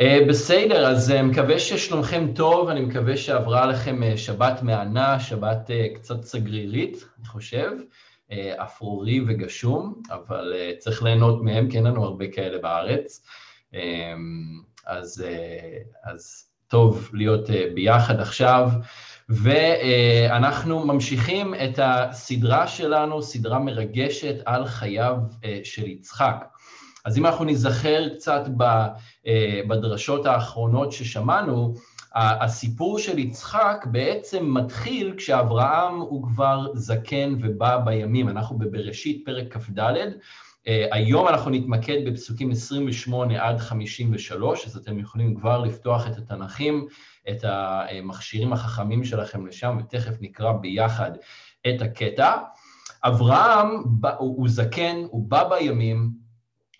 Uh, בסדר, אז uh, מקווה ששלומכם טוב, אני מקווה שעברה עליכם uh, שבת מהנה, שבת קצת סגרירית, אני חושב, אפרורי וגשום, אבל צריך ליהנות מהם, כי אין לנו הרבה כאלה בארץ. אז, אז טוב להיות ביחד עכשיו, ואנחנו ממשיכים את הסדרה שלנו, סדרה מרגשת על חייו של יצחק. אז אם אנחנו ניזכר קצת אה, בדרשות האחרונות ששמענו, הסיפור של יצחק בעצם מתחיל כשאברהם הוא כבר זקן ובא בימים, אנחנו בבראשית פרק כ"ד, אה, היום אנחנו נתמקד בפסוקים 28 עד 53, אז אתם יכולים כבר לפתוח את התנ"כים, את המכשירים החכמים שלכם לשם, ותכף נקרא ביחד את הקטע. אברהם הוא זקן, הוא בא בימים,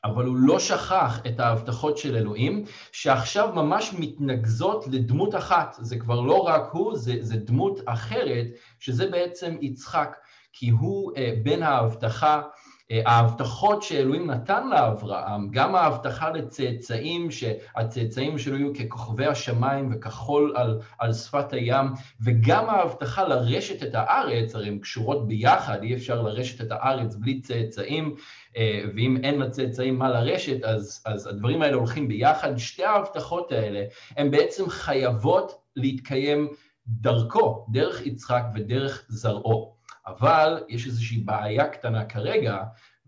אבל הוא לא שכח את ההבטחות של אלוהים, שעכשיו ממש מתנקזות לדמות אחת. זה כבר לא רק הוא, זה, זה דמות אחרת, שזה בעצם יצחק, כי הוא אה, בין ההבטחה ההבטחות שאלוהים נתן לאברהם, גם ההבטחה לצאצאים, שהצאצאים שלו יהיו ככוכבי השמיים וכחול על, על שפת הים, וגם ההבטחה לרשת את הארץ, הרי הן קשורות ביחד, אי אפשר לרשת את הארץ בלי צאצאים, אה, ואם אין לצאצאים מה לרשת, אז, אז הדברים האלה הולכים ביחד. שתי ההבטחות האלה הן בעצם חייבות להתקיים דרכו, דרך יצחק ודרך זרעו. אבל יש איזושהי בעיה קטנה כרגע,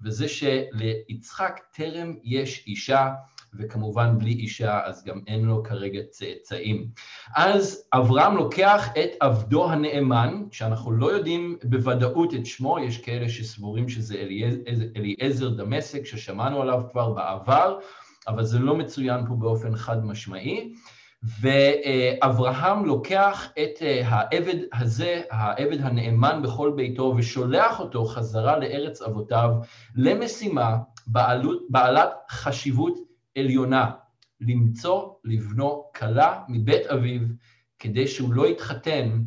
וזה שליצחק טרם יש אישה, וכמובן בלי אישה אז גם אין לו כרגע צאצאים. אז אברהם לוקח את עבדו הנאמן, שאנחנו לא יודעים בוודאות את שמו, יש כאלה שסבורים שזה אליעזר דמשק, ששמענו עליו כבר בעבר, אבל זה לא מצוין פה באופן חד משמעי. ואברהם לוקח את אה, העבד הזה, העבד הנאמן בכל ביתו, ושולח אותו חזרה לארץ אבותיו למשימה בעלות, בעלת חשיבות עליונה, למצוא לבנו כלה מבית אביו, כדי שהוא לא יתחתן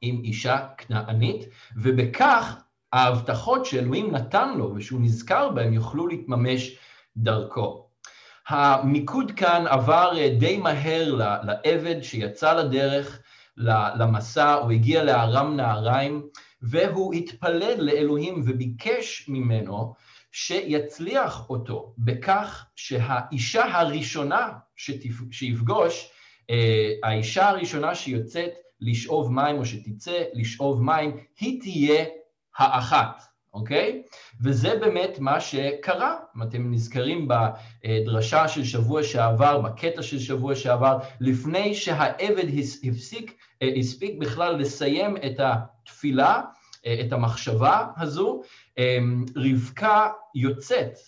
עם אישה כנענית, ובכך ההבטחות שאלוהים נתן לו ושהוא נזכר בהן יוכלו להתממש דרכו. המיקוד כאן עבר אה, די מהר לעבד שיצא לדרך, למסע, הוא הגיע לארם נהריים, והוא התפלל לאלוהים וביקש ממנו שיצליח אותו בכך שהאישה הראשונה שיפגוש, אה, האישה הראשונה שיוצאת לשאוב מים או שתצא לשאוב מים, היא תהיה האחת. אוקיי? וזה באמת מה שקרה. אם אתם נזכרים בדרשה של שבוע שעבר, בקטע של שבוע שעבר, לפני שהעבד הפסיק, אה, הספיק בכלל לסיים את התפילה, אה, את המחשבה הזו, אה, רבקה יוצאת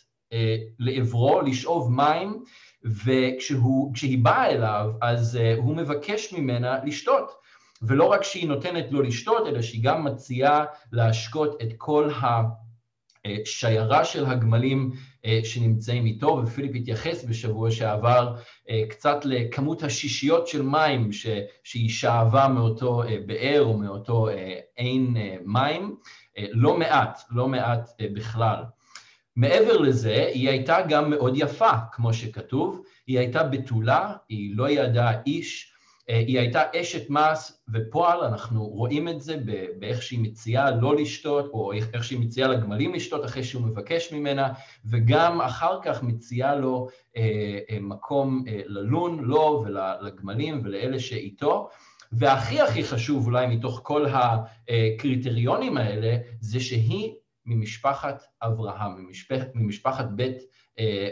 לעברו לשאוב מים, וכשהיא באה אליו, אז הוא מבקש ממנה לשתות. ולא רק שהיא נותנת לו לשתות, אלא שהיא גם מציעה להשקות את כל השיירה של הגמלים אה, שנמצאים איתו, ופיליפ התייחס בשבוע שעבר אה, קצת לכמות השישיות של מים שהיא שאבה מאותו אה, באר או מאותו עין מים, לא מעט, לא מעט בכלל. מעבר לזה, היא הייתה גם מאוד יפה, כמו שכתוב, היא הייתה בתולה, היא לא ידעה איש, היא הייתה אשת מס ופועל, אנחנו רואים את זה באיך שהיא מציעה לא לשתות, או איך שהיא מציעה לגמלים לשתות אחרי שהוא מבקש ממנה, וגם אחר כך מציעה לו אה, אה, מקום ללון, לו ולגמלים ולאלה שאיתו. והכי הכי חשוב אולי מתוך כל הקריטריונים האלה, זה שהיא ממשפחת אברהם, ממשפחת, ממשפחת בית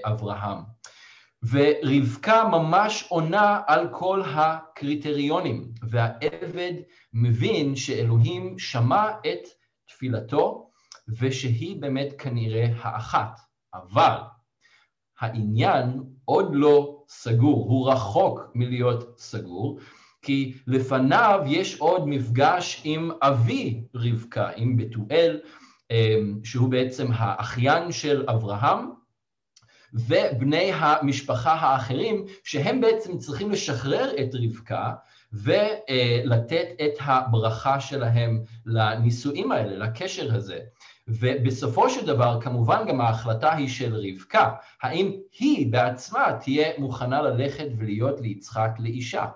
אברהם. ורבקה ממש עונה על כל הקריטריונים, והעבד מבין שאלוהים שמע את תפילתו ושהיא באמת כנראה האחת. אבל העניין עוד לא סגור, הוא רחוק מלהיות סגור, כי לפניו יש עוד מפגש עם אבי רבקה, עם בתואל, אה, שהוא בעצם האחיין של אברהם, ובני המשפחה האחרים, שהם בעצם צריכים לשחרר את רבקה ולתת את הברכה שלהם לנישואים האלה, לקשר הזה. ובסופו של דבר, כמובן גם ההחלטה היא של רבקה, האם היא בעצמה תהיה מוכנה ללכת ולהיות ליצחק לאישה.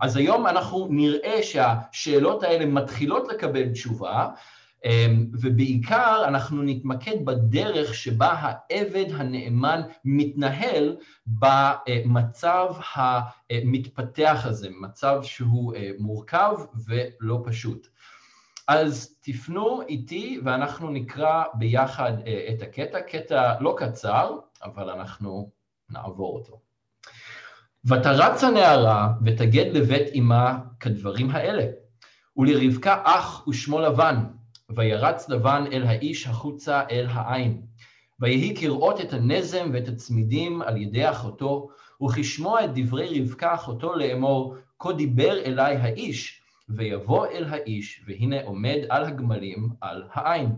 אז היום אנחנו נראה שהשאלות האלה מתחילות לקבל תשובה, ובעיקר אנחנו נתמקד בדרך שבה העבד הנאמן מתנהל במצב המתפתח הזה, מצב שהוא אה, מורכב ולא פשוט. אז תפנו איתי ואנחנו נקרא ביחד אה, את הקטע, קטע לא קצר, אבל אנחנו נעבור אותו. ותרץ הנערה ותגד לבית אמה כדברים האלה, ולרבקה אח ושמו לבן, וירץ לבן אל האיש החוצה אל העין. ויהי כראות את הנזם ואת הצמידים על ידי אחותו, וכשמוע את דברי רבקה אחותו לאמור, כה דיבר אלי האיש, ויבוא אל האיש, והנה עומד על הגמלים על העין.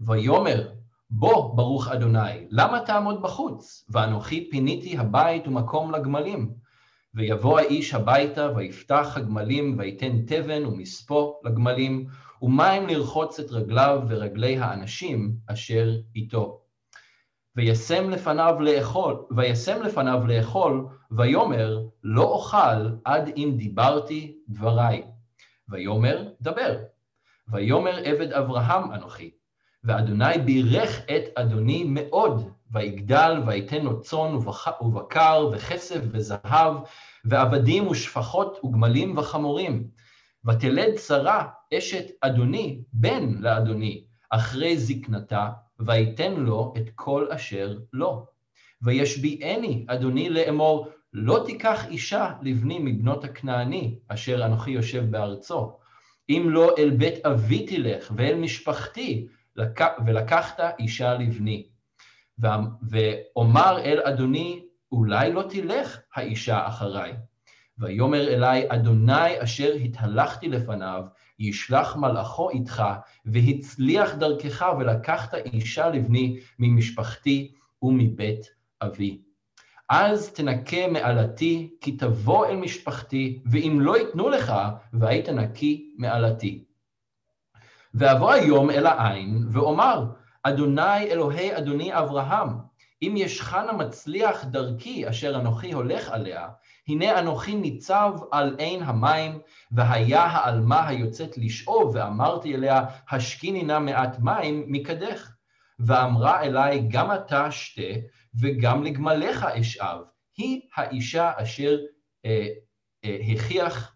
ויאמר, בוא, ברוך אדוני, למה תעמוד בחוץ? ואנוכי פיניתי הבית ומקום לגמלים. ויבוא האיש הביתה, ויפתח הגמלים, ויתן תבן ומספו לגמלים, ומים לרחוץ את רגליו ורגלי האנשים אשר איתו. וישם לפניו לאכול, וישם לפניו לאכול, ויאמר, לא אוכל עד אם דיברתי דבריי. ויאמר, דבר. ויאמר עבד אברהם אנוכי. ואדוני בירך את אדוני מאוד, ויגדל, ויתן לו צאן ובקר, וכסף וזהב, ועבדים ושפחות וגמלים וחמורים. ותלד שרה, אשת אדוני, בן לאדוני, אחרי זקנתה, ויתן לו את כל אשר לו. וישביעני אדוני לאמור, לא תיקח אישה לבני מבנות הכנעני, אשר אנוכי יושב בארצו. אם לא אל בית אבי תלך, ואל משפחתי, ולקחת אישה לבני. ואומר אל אדוני, אולי לא תלך האישה אחריי. ויאמר אלי, אדוני אשר התהלכתי לפניו, ישלח מלאכו איתך, והצליח דרכך, ולקחת אישה לבני ממשפחתי ומבית אבי. אז תנקה מעלתי, כי תבוא אל משפחתי, ואם לא ייתנו לך, והיית נקי מעלתי. ואבוא היום אל העין, ואומר, אדוני אלוהי אדוני אברהם, אם ישכן המצליח דרכי אשר אנוכי הולך עליה, הנה אנוכי ניצב על עין המים, והיה העלמה היוצאת לשאוב, ואמרתי אליה, השקיני נא מעט מים מקדך. ואמרה אליי, גם אתה שתה, וגם לגמליך אשאב. היא האישה אשר אה, אה, הכיח,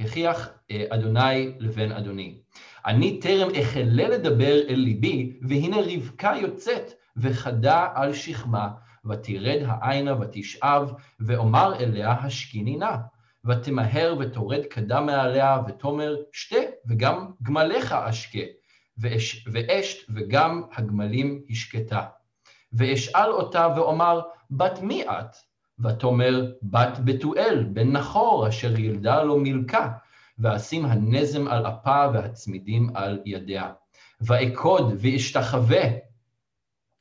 הכיח אה, אדוני לבן אדוני. אני טרם אחלה לדבר אל ליבי, והנה רבקה יוצאת, וחדה על שכמה, ותרד העינה ותשאב, ואומר אליה השקיני נא. ותמהר ותורד קדם מעליה, ותאמר שתה, וגם גמליך אשקה, ואש, ואשת, וגם הגמלים השקטה. ואשאל אותה ואומר, בת מי את? ותאמר, בת בתואל, בן נחור, אשר ילדה לו מלכה, ואשים הנזם על אפה והצמידים על ידיה. ואכוד ואשתחווה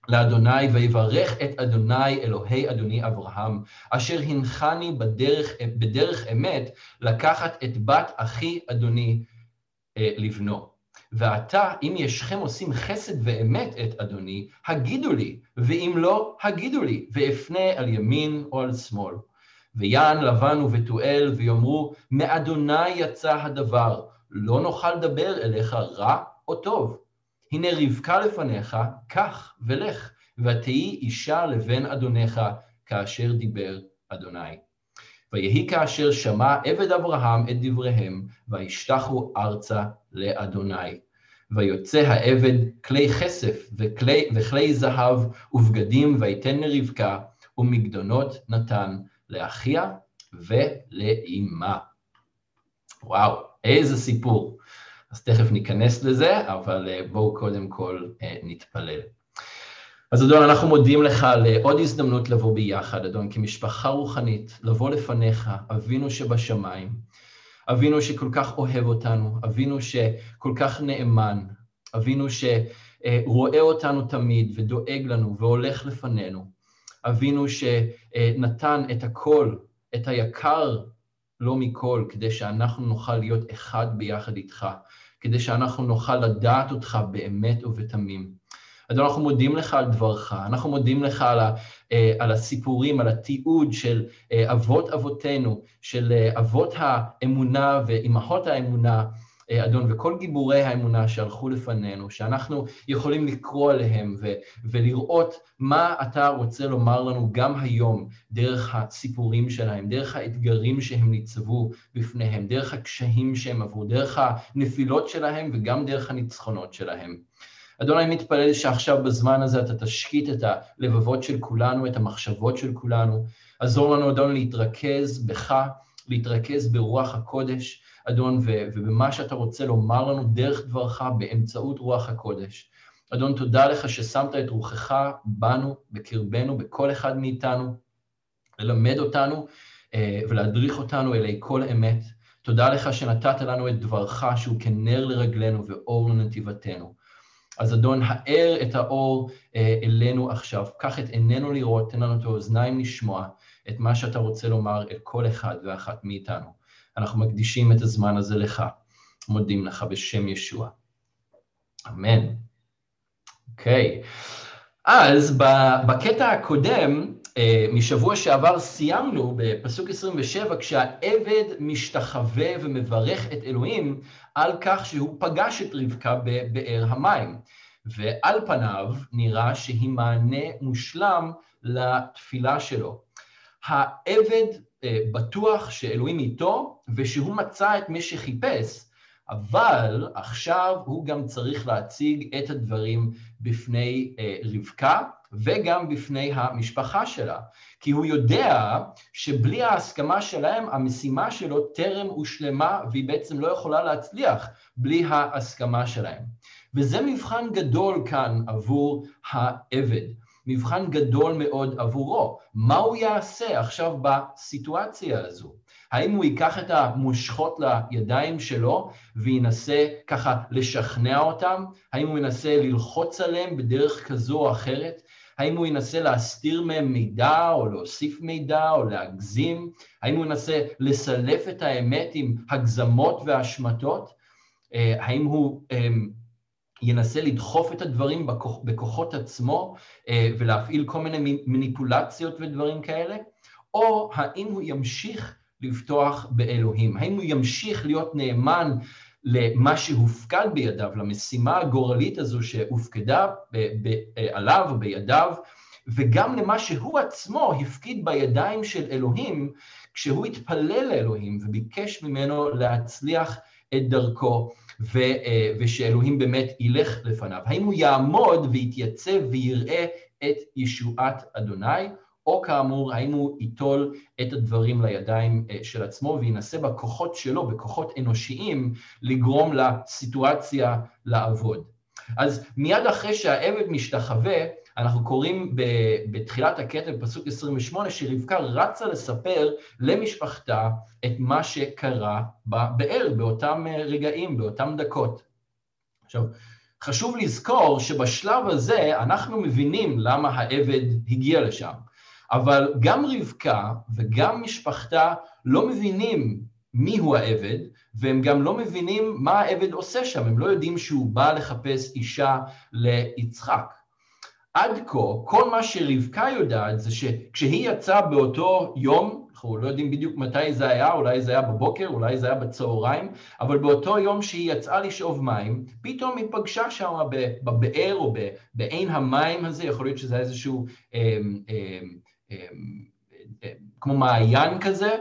לאדוני, ויברך את אדוני אלוהי אדוני אברהם, אשר הנחני בדרך, בדרך אמת לקחת את בת אחי אדוני אה, לבנו. ועתה, אם ישכם עושים חסד ואמת את אדוני, הגידו לי, ואם לא, הגידו לי, ואפנה על ימין או על שמאל. ויען לבן ובתואל, ויאמרו, מאדוני יצא הדבר, לא נוכל לדבר אליך רע או טוב. הנה רבקה לפניך, קח ולך, ותהי אישה לבן אדונך, כאשר דיבר אדוני. ויהי כאשר שמע עבד אברהם את דבריהם, וישתחו ארצה לאדוני. ויוצא העבד כלי כסף וכלי, וכלי זהב ובגדים, ויתן לרבקה, ומגדונות נתן לאחיה ולאימה. וואו, איזה סיפור. אז תכף ניכנס לזה, אבל אה, בואו קודם כל אה, נתפלל. אז אדון, אנחנו מודים לך על אה, עוד הזדמנות לבוא ביחד, אדון, כמשפחה רוחנית, לבוא לפניך, אבינו שבשמיים, אבינו שכל כך אוהב אותנו, אבינו שכל כך נאמן, אבינו שרואה אותנו תמיד ודואג לנו והולך לפנינו, אבינו שנתן את הכל, את היקר לא מכל, כדי שאנחנו נוכל להיות אחד ביחד איתך. כדי שאנחנו נוכל לדעת אותך באמת ובתמים. אדון, אנחנו מודים לך על דברך, אנחנו מודים לך על, ה, אה, על הסיפורים, על התיעוד של אה, אבות אבותינו, של אה, אבות האמונה ואימהות האמונה, אדון, וכל גיבורי האמונה שהלכו לפנינו, שאנחנו יכולים לקרוא עליהם ו- ולראות מה אתה רוצה לומר לנו גם היום, דרך הסיפורים שלהם, דרך האתגרים שהם ניצבו בפניהם, דרך הקשיים שהם עברו, דרך הנפילות שלהם וגם דרך הניצחונות שלהם. אדון, אני מתפלל שעכשיו בזמן הזה אתה תשקיט את הלבבות של כולנו, את המחשבות של כולנו. עזור לנו, אדון, להתרכז בך, להתרכז ברוח הקודש, אדון, ובמה שאתה רוצה לומר לנו דרך דברך באמצעות רוח הקודש. אדון, תודה לך ששמת את רוחך בנו, בקרבנו, בכל אחד מאיתנו, ללמד אותנו אה, ולהדריך אותנו אלי כל אמת. תודה לך שנתת לנו את דברך שהוא כנר לרגלינו ואור לנתיבתנו. אז אדון, האר את האור אה, אלינו עכשיו, קח את עינינו לראות, תן לנו את האוזניים לשמוע את מה שאתה רוצה לומר אל כל אחד ואחת מאיתנו. אנחנו מקדישים את הזמן הזה לך, מודים לך בשם ישוע. אמן. אוקיי. אז בקטע הקודם, אה, משבוע שעבר סיימנו בפסוק 27, כשהעבד משתחווה ומברך את אלוהים על כך שהוא פגש את רבקה בבאר המים. ועל פניו נראה שהיא מענה מושלם לתפילה שלו. העבד בטוח שאלוהים איתו ושהוא מצא את מי שחיפש, אבל עכשיו הוא גם צריך להציג את הדברים בפני אה, רבקה וגם בפני המשפחה שלה, כי הוא יודע שבלי ההסכמה שלהם המשימה שלו טרם הושלמה והיא בעצם לא יכולה להצליח בלי ההסכמה שלהם. וזה מבחן גדול כאן עבור העבד, מבחן גדול מאוד עבורו. מה הוא יעשה עכשיו בסיטואציה הזו? האם הוא ייקח את המושכות לידיים שלו וינסה ככה לשכנע אותם? האם הוא ינסה ללחוץ עליהם בדרך כזו או אחרת? האם הוא ינסה להסתיר מהם מידע או להוסיף מידע או להגזים? האם הוא ינסה לסלף את האמת עם הגזמות והשמטות? אה, האם הוא אמ, ינסה לדחוף את הדברים בכוח, בכוחות עצמו אה, ולהפעיל כל מיני מניפולציות ודברים כאלה? או האם הוא ימשיך לבטוח באלוהים? האם הוא ימשיך להיות נאמן למה שהופקד בידיו, למשימה הגורלית הזו שהופקדה ב- ב- עליו או בידיו, וגם למה שהוא עצמו הפקיד בידיים של אלוהים, כשהוא התפלל לאלוהים וביקש ממנו להצליח את דרכו, ו, ושאלוהים באמת ילך לפניו. האם הוא יעמוד ויתייצב ויראה את ישועת אדוני, או כאמור, האם הוא ייטול את הדברים לידיים אה, של עצמו וינסה בכוחות שלו, בכוחות אנושיים, לגרום לסיטואציה לעבוד. אז מיד אחרי שהעבד משתחווה, אנחנו קוראים בתחילת הקטע, בפסוק 28, שרבקה רצה לספר למשפחתה את מה שקרה בבאר, באותם אה, רגעים, באותם דקות. עכשיו, חשוב לזכור שבשלב הזה אנחנו מבינים למה העבד הגיע לשם. אבל גם רבקה וגם משפחתה לא מבינים מי הוא העבד, והם גם לא מבינים מה העבד עושה שם, הם לא יודעים שהוא בא לחפש אישה ליצחק. עד כה, כל מה שרבקה יודעת זה שכשהיא יצאה באותו יום, אנחנו לא יודעים בדיוק מתי זה היה, אולי זה היה בבוקר, אולי זה היה בצהריים, אבל באותו יום שהיא יצאה לשאוב מים, פתאום היא פגשה שם בבאר או בעין המים הזה, יכול להיות שזה איזשהו... אה, אה, אמ, אמ, כמו מעיין כזה, אה,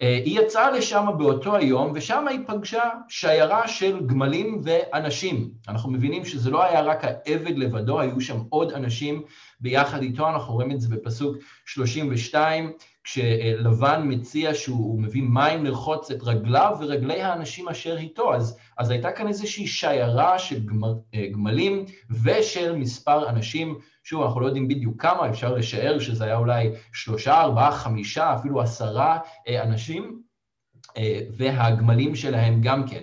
היא יצאה לשם באותו היום, ושם היא פגשה שיירה של גמלים ואנשים. אנחנו מבינים שזה לא היה רק העבד לבדו, היו שם עוד אנשים ביחד איתו, אנחנו רואים את זה בפסוק 32, כשלבן מציע שהוא מביא מים לרחוץ את רגליו ורגלי האנשים אשר איתו, אז, אז הייתה כאן איזושהי שיירה של גמל, אה, גמלים ושל מספר אנשים, שוב, אנחנו לא יודעים בדיוק כמה, אפשר לשער שזה היה אולי שלושה, ארבעה, חמישה, אפילו עשרה אה, אנשים, אה, והגמלים שלהם גם כן.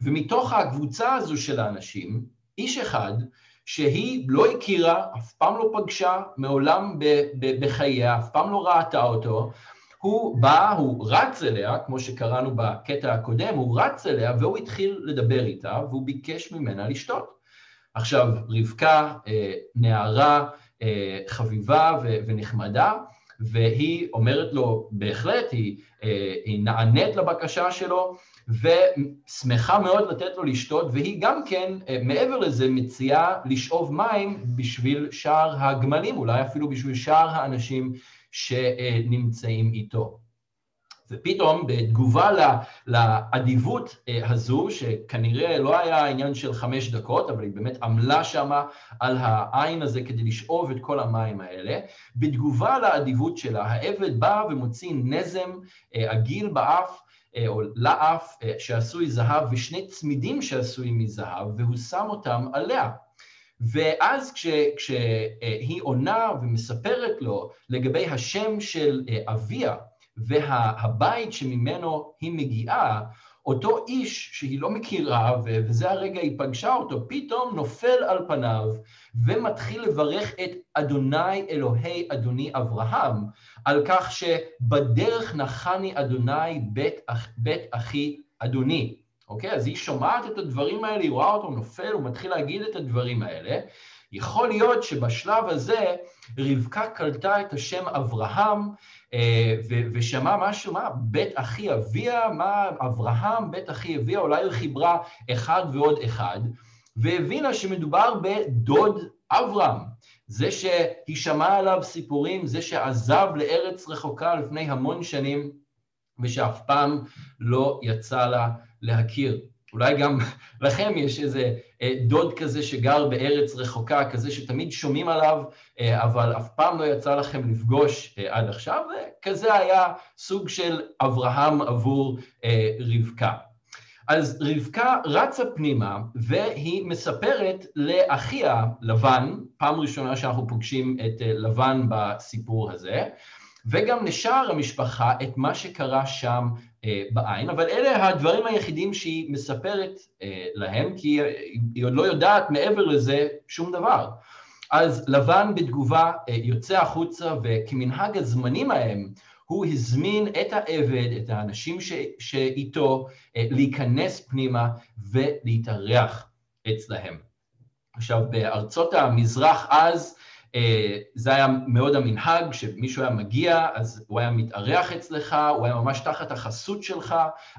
ומתוך הקבוצה הזו של האנשים, איש אחד, שהיא לא הכירה, אף פעם לא פגשה, מעולם בחייה, אף פעם לא ראתה אותו, הוא בא, הוא רץ אליה, כמו שקראנו בקטע הקודם, הוא רץ אליה והוא התחיל לדבר איתה והוא ביקש ממנה לשתות. עכשיו, רבקה אה, נערה אה, חביבה ונחמדה, והיא אומרת לו, בהחלט, היא, אה, היא נענית לבקשה שלו, ושמחה מאוד לתת לו לשתות, והיא גם כן, מעבר לזה, מציעה לשאוב מים בשביל שאר הגמלים, אולי אפילו בשביל שאר האנשים שנמצאים איתו. ופתאום בתגובה לאדיבות אה, הזו, שכנראה לא היה עניין של חמש דקות, אבל היא באמת עמלה שמה על העין הזה כדי לשאוב את כל המים האלה, בתגובה לאדיבות שלה, העבד בא ומוציא נזם אה, עגיל באף, אה, או לאף שעשוי זהב, ושני צמידים שעשויים מזהב, והוא שם אותם עליה. ואז כש, כשהיא עונה ומספרת לו לגבי השם של אביה, והבית שממנו היא מגיעה, אותו איש שהיא לא מכירה, וזה הרגע היא פגשה אותו, פתאום נופל על פניו ומתחיל לברך את אדוני אלוהי אדוני אברהם, על כך שבדרך נחני אדוני בית, בית אחי אדוני. אוקיי? אז היא שומעת את הדברים האלה, היא רואה אותו נופל, הוא מתחיל להגיד את הדברים האלה. יכול להיות שבשלב הזה רבקה קלטה את השם אברהם אה, ושמע משהו, מה, בית אחי אביה, מה, אברהם, בית אחי אביה, אולי היא חיברה אחד ועוד אחד, והבינה שמדובר בדוד אברהם, זה שהיא שמעה עליו סיפורים, זה שעזב לארץ רחוקה לפני המון שנים, ושאף פעם לא יצא לה להכיר. אולי גם לכם יש איזה אה, דוד כזה שגר בארץ רחוקה, כזה שתמיד שומעים עליו, אה, אבל אף פעם לא יצא לכם לפגוש אה, עד עכשיו, וכזה היה סוג של אברהם עבור רבקה. אז רבקה רצה פנימה והיא מספרת לאחיה לבן, פעם ראשונה שאנחנו פוגשים את לבן בסיפור הזה, וגם לשאר המשפחה את מה שקרה שם אה, בעין, אבל אלה הדברים היחידים שהיא מספרת אה, להם, כי היא עוד לא יודעת מעבר לזה שום דבר. אז לבן בתגובה אה, יוצא החוצה, וכמנהג הזמנים ההם, הוא הזמין את העבד, את האנשים ש... שאיתו, להיכנס פנימה ולהתארח אצלהם. עכשיו, בארצות המזרח אז, אה, זה היה מאוד המנהג, כשמישהו היה מגיע, אז הוא היה מתארח אצלך, הוא היה ממש תחת החסות שלך,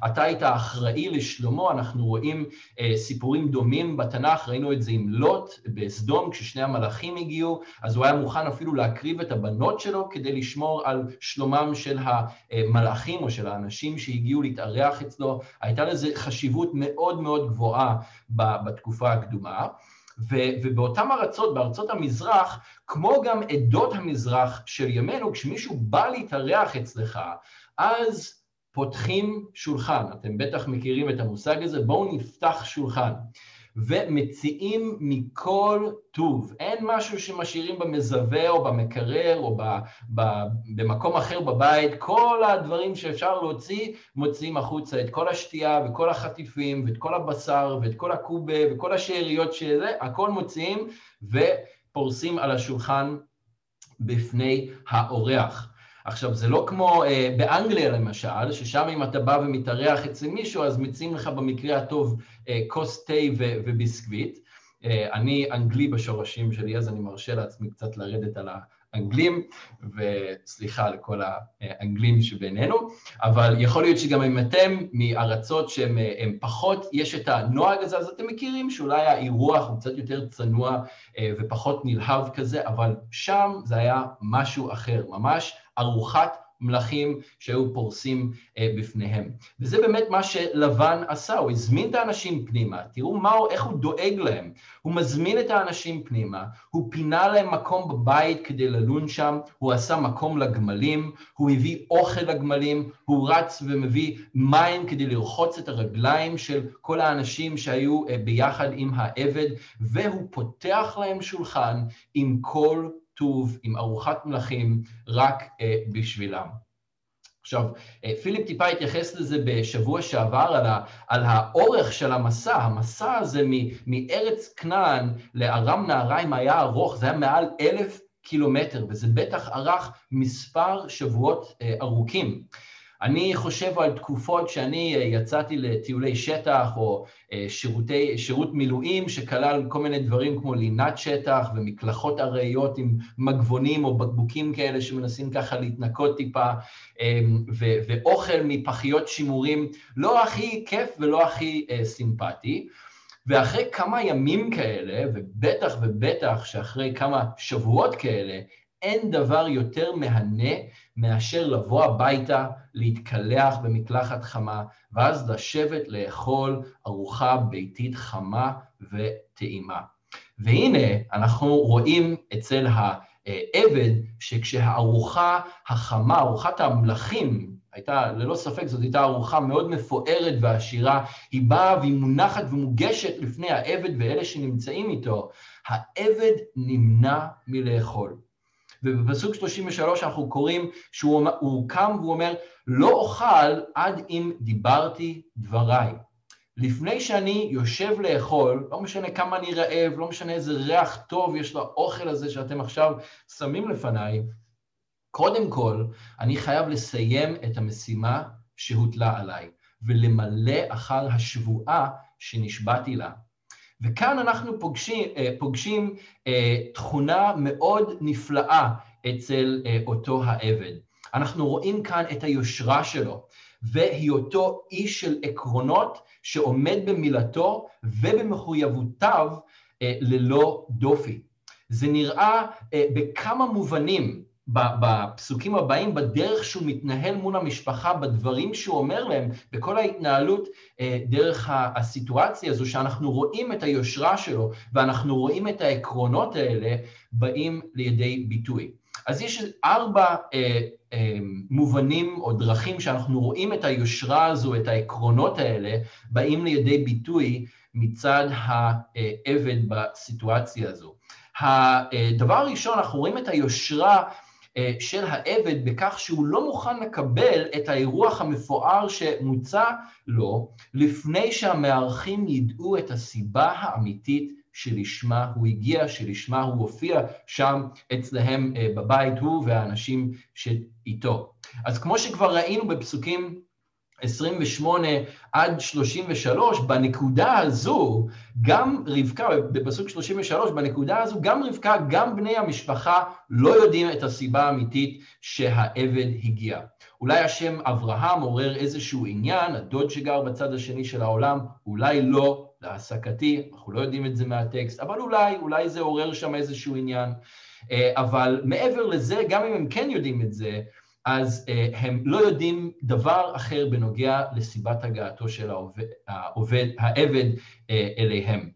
אתה היית אחראי לשלומו, אנחנו רואים אה, סיפורים דומים בתנ"ך, ראינו את זה עם לוט בסדום, כששני המלאכים הגיעו, אז הוא היה מוכן אפילו להקריב את הבנות שלו כדי לשמור על שלומם של המלאכים או של האנשים שהגיעו להתארח אצלו, הייתה לזה חשיבות מאוד מאוד גבוהה בתקופה הקדומה. ובאותן ארצות, בארצות המזרח, כמו גם עדות המזרח של ימינו, כשמישהו בא להתארח אצלך, אז פותחים שולחן. אתם בטח מכירים את המושג הזה, בואו נפתח שולחן. ומציעים מכל טוב. אין משהו שמשאירים במזווה או במקרר או ב, ב, במקום אחר בבית, כל הדברים שאפשר להוציא, מוציאים החוצה את כל השתייה וכל החטיפים ואת כל הבשר ואת כל הקובה וכל השאריות שזה, הכל מוציאים ופורסים על השולחן בפני האורח. עכשיו, זה לא כמו אה, באנגליה למשל, ששם אם אתה בא ומתארח אצל מישהו, אז מציעים לך במקרה הטוב אה, כוס תה וביסקוויט. אה, אני אנגלי בשורשים שלי, אז אני מרשה לעצמי קצת לרדת על האנגלים, וסליחה לכל האנגלים שבינינו, אבל יכול להיות שגם אם אתם מארצות שהן אה, פחות, יש את הנוהג הזה, אז אתם מכירים שאולי האירוח הוא קצת יותר צנוע אה, ופחות נלהב כזה, אבל שם זה היה משהו אחר, ממש ארוחת מלכים שהיו פורסים אה, בפניהם. וזה באמת מה שלבן עשה, הוא הזמין את האנשים פנימה, תראו מה, איך הוא דואג להם. הוא מזמין את האנשים פנימה, הוא פינה להם מקום בבית כדי ללון שם, הוא עשה מקום לגמלים, הוא הביא אוכל לגמלים, הוא רץ ומביא מים כדי לרחוץ את הרגליים של כל האנשים שהיו אה, ביחד עם העבד, והוא פותח להם שולחן עם כל טוב, עם ארוחת מלכים, רק אה, בשבילם. עכשיו, אה, פיליפ טיפה התייחס לזה בשבוע שעבר, על, ה, על האורך של המסע. המסע הזה מארץ כנען לארם נהריים היה ארוך, זה היה מעל אלף קילומטר, וזה בטח ארך מספר שבועות ארוכים. אני חושב על תקופות שאני יצאתי לטיולי שטח או שירותי, שירות מילואים שכלל כל מיני דברים כמו לינת שטח ומקלחות ארעיות עם מגבונים או בקבוקים כאלה שמנסים ככה להתנקות טיפה ו- ואוכל מפחיות שימורים לא הכי כיף ולא הכי סימפטי. ואחרי כמה ימים כאלה, ובטח ובטח שאחרי כמה שבועות כאלה, אין דבר יותר מהנה מאשר לבוא הביתה, להתקלח במקלחת חמה, ואז לשבת לאכול ארוחה ביתית חמה וטעימה. והנה, אנחנו רואים אצל העבד שכשהארוחה החמה, ארוחת המלכים, הייתה, ללא ספק, זאת הייתה ארוחה מאוד מפוארת ועשירה, היא באה והיא מונחת ומוגשת לפני העבד ואלה שנמצאים איתו, העבד נמנע מלאכול. ובפסוק 33 אנחנו קוראים שהוא קם והוא אומר, לא אוכל עד אם דיברתי דבריי. לפני שאני יושב לאכול, לא משנה כמה אני רעב, לא משנה איזה ריח טוב יש לאוכל הזה שאתם עכשיו שמים לפניי, קודם כל, אני חייב לסיים את המשימה שהוטלה עליי, ולמלא אחר השבועה שנשבעתי לה. וכאן אנחנו פוגשים, אה, פוגשים אה, תכונה מאוד נפלאה אצל אה, אותו העבד. אנחנו רואים כאן את היושרה שלו, והיותו איש של עקרונות שעומד במילתו ובמחויבותיו ללא דופי. זה נראה בכמה מובנים בפסוקים הבאים, בדרך שהוא מתנהל מול המשפחה, בדברים שהוא אומר להם, בכל ההתנהלות אה, דרך הסיטואציה הזו, שאנחנו רואים את היושרה שלו ואנחנו רואים את העקרונות האלה באים לידי ביטוי. אז יש ארבע אה, אה, מובנים או דרכים שאנחנו רואים את היושרה הזו, את העקרונות האלה, באים לידי ביטוי מצד העבד בסיטואציה הזו. הדבר הראשון, אנחנו רואים את היושרה אה, של העבד בכך שהוא לא מוכן לקבל את האירוח המפואר שמוצע לו, לפני שהמארחים ידעו את הסיבה האמיתית שלשמה הוא הגיע, שלשמה הוא הופיע שם אצלהם אה, בבית, הוא והאנשים שאיתו. אז כמו שכבר ראינו בפסוקים 28 עד 33, בנקודה הזו, גם רבקה, בפסוק 33, בנקודה הזו, גם רבקה, גם בני המשפחה לא יודעים את הסיבה האמיתית שהעבד הגיע. אולי השם אברהם עורר איזשהו עניין, הדוד שגר בצד השני של העולם, אולי לא, להעסקתי, אנחנו לא יודעים את זה מהטקסט, אבל אולי, אולי זה עורר שם איזשהו עניין. אה, אבל מעבר לזה, גם אם הם כן יודעים את זה, אז uh, הם לא יודעים דבר אחר בנוגע לסיבת הגעתו של העובד, העובד, העבד uh, אליהם.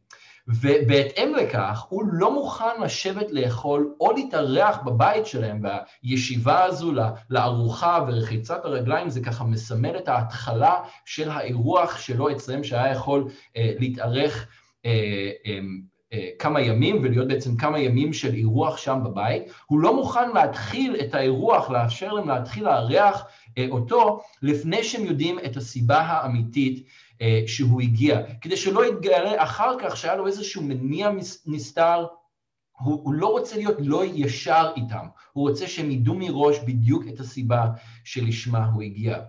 ובהתאם לכך, הוא לא מוכן לשבת לאכול או להתארח בבית שלהם, והישיבה הזו לארוחה ורחיצת הרגליים זה ככה מסמל את ההתחלה של האירוח שלו אצלם, שהיה יכול להתארך uh, um, אה, כמה ימים ולהיות בעצם כמה ימים של אירוח שם בבית, הוא לא מוכן להתחיל את האירוח, לאפשר להם להתחיל לארח אה, אותו לפני שהם יודעים את הסיבה האמיתית אה, שהוא הגיע, כדי שלא יתגלה אחר כך שהיה לו איזשהו מניע נסתר, הוא, הוא לא רוצה להיות לא ישר איתם, הוא רוצה שהם ידעו מראש בדיוק את הסיבה שלשמה הוא הגיע.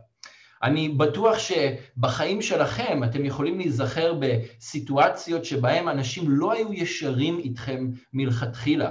אני בטוח שבחיים שלכם אתם יכולים להיזכר בסיטואציות שבהם אנשים לא היו ישרים איתכם מלכתחילה.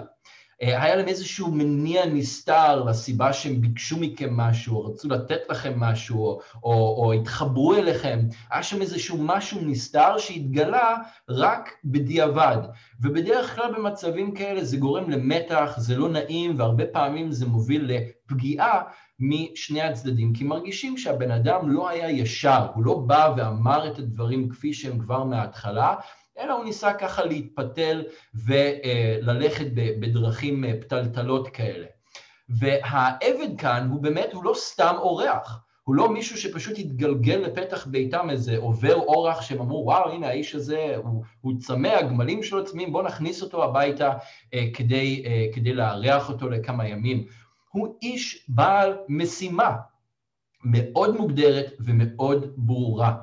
אה, היה להם איזשהו מניע נסתר לסיבה שהם ביקשו מכם משהו, או רצו לתת לכם משהו, או, או, או התחברו אליכם. היה שם איזשהו משהו נסתר שהתגלה רק בדיעבד. ובדרך כלל במצבים כאלה זה גורם למתח, זה לא נעים, והרבה פעמים זה מוביל לפגיעה משני הצדדים, כי מרגישים שהבן אדם לא היה ישר, הוא לא בא ואמר את הדברים כפי שהם כבר מההתחלה, אלא הוא ניסה ככה להתפתל וללכת בדרכים פתלתלות כאלה. והעבד כאן הוא באמת, הוא לא סתם אורח, הוא לא מישהו שפשוט התגלגל לפתח ביתם איזה עובר אורח שהם אמרו, וואו, הנה האיש הזה, הוא, הוא צמא, הגמלים שלו צמאים, בואו נכניס אותו הביתה אה, כדי, אה, כדי לארח אותו לכמה ימים. הוא איש בעל משימה מאוד מוגדרת ומאוד ברורה.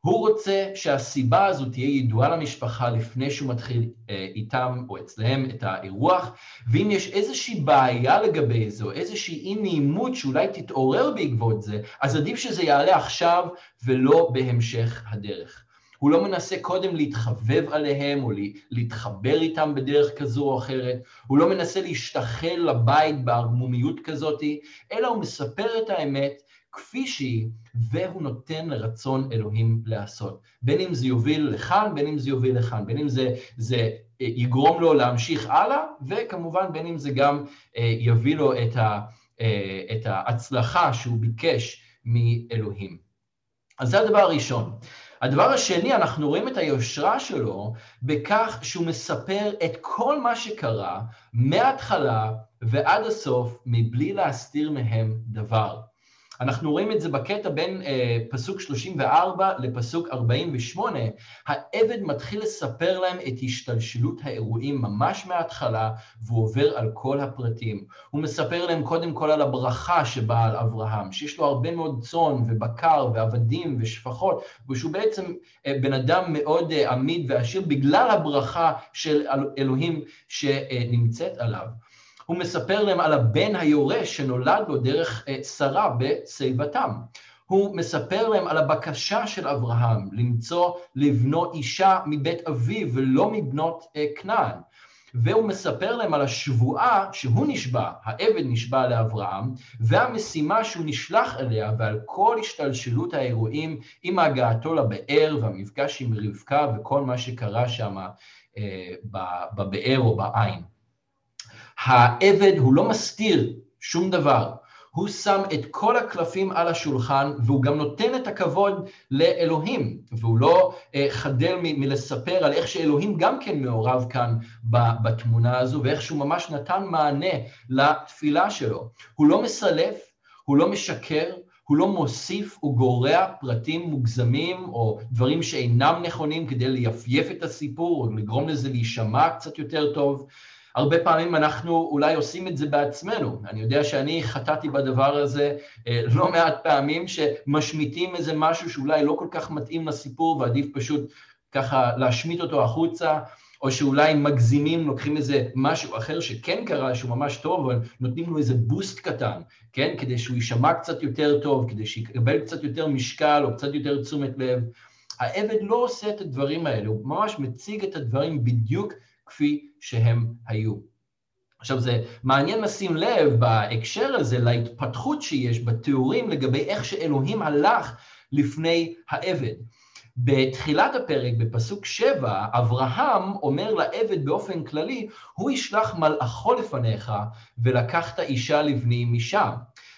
הוא רוצה שהסיבה הזו תהיה ידועה למשפחה לפני שהוא מתחיל אה, איתם או אצלהם את האירוח, ואם יש איזושהי בעיה לגבי זה, או איזושהי אי נעימות שאולי תתעורר בעקבות זה, אז עדיף שזה יעלה עכשיו ולא בהמשך הדרך. הוא לא מנסה קודם להתחבב עליהם או להתחבר איתם בדרך כזו או אחרת, הוא לא מנסה להשתחל לבית בערמומיות כזאת, אלא הוא מספר את האמת כפי שהיא, והוא נותן לרצון אלוהים לעשות. בין אם זה יוביל לכאן, בין אם זה יוביל לכאן, בין אם זה, זה אה, יגרום לו להמשיך הלאה, וכמובן בין אם זה גם אה, יביא לו את, ה, אה, את ההצלחה שהוא ביקש מאלוהים. אז זה הדבר הראשון. הדבר השני, אנחנו רואים את היושרה שלו בכך שהוא מספר את כל מה שקרה מההתחלה ועד הסוף מבלי להסתיר מהם דבר. אנחנו רואים את זה בקטע בין אה, פסוק 34 לפסוק 48, העבד מתחיל לספר להם את השתלשלות האירועים ממש מההתחלה, והוא עובר על כל הפרטים. הוא מספר להם קודם כל על הברכה שבאה על אברהם, שיש לו הרבה מאוד צאן ובקר ועבדים ושפחות, ושהוא בעצם אה, בן אדם מאוד אה, עמיד ועשיר בגלל הברכה של אלוהים שנמצאת עליו. הוא מספר להם על הבן היורש שנולד לו דרך אה, שרה בשיבתם. הוא מספר להם על הבקשה של אברהם למצוא לבנו אישה מבית אביו ולא מבנות אה, כנען. והוא מספר להם על השבועה שהוא נשבע, העבד נשבע לאברהם, והמשימה שהוא נשלח אליה ועל כל השתלשלות האירועים עם הגעתו לבאר והמפגש עם רבקה וכל מה שקרה שם אה, בבאר או בעין. העבד הוא לא מסתיר שום דבר, הוא שם את כל הקלפים על השולחן והוא גם נותן את הכבוד לאלוהים, והוא לא אה, חדל מ- מלספר על איך שאלוהים גם כן מעורב כאן בתמונה הזו, ואיך שהוא ממש נתן מענה לתפילה שלו. הוא לא מסלף, הוא לא משקר, הוא לא מוסיף וגורע פרטים מוגזמים או דברים שאינם נכונים כדי ליפייף את הסיפור או לגרום לזה להישמע קצת יותר טוב. הרבה פעמים אנחנו אולי עושים את זה בעצמנו. אני יודע שאני חטאתי בדבר הזה אה, לא מעט פעמים, שמשמיטים איזה משהו שאולי לא כל כך מתאים לסיפור ועדיף פשוט ככה להשמיט אותו החוצה, או שאולי מגזימים, לוקחים איזה משהו אחר שכן קרה, שהוא ממש טוב, אבל נותנים לו איזה בוסט קטן, כן? כדי שהוא יישמע קצת יותר טוב, כדי שיקבל קצת יותר משקל או קצת יותר תשומת לב. העבד לא עושה את הדברים האלה, הוא ממש מציג את הדברים בדיוק כפי שהם היו. עכשיו זה מעניין לשים לב בהקשר הזה להתפתחות שיש בתיאורים לגבי איך שאלוהים הלך לפני העבד. בתחילת הפרק, בפסוק 7, אברהם אומר לעבד באופן כללי, הוא ישלח מלאכו לפניך ולקחת אישה לבני משם.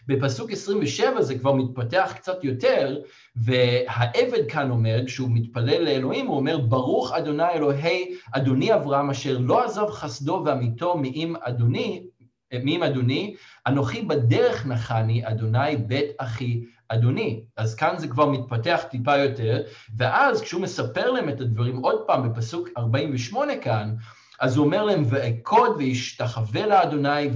בפסוק 27 זה כבר מתפתח קצת יותר, והעבד כאן אומר, כשהוא מתפלל לאלוהים, הוא אומר, ברוך אדוני אלוהי אדוני אברהם, אשר לא עזב חסדו ואמיתו מעם אדוני, מעם אדוני, אנוכי בדרך נחני, אדוני בית אחי אדוני. אז כאן זה כבר מתפתח טיפה יותר, ואז כשהוא מספר להם את הדברים עוד פעם בפסוק 48 כאן, אז הוא אומר להם, ואכוד וישתחווה לאדוני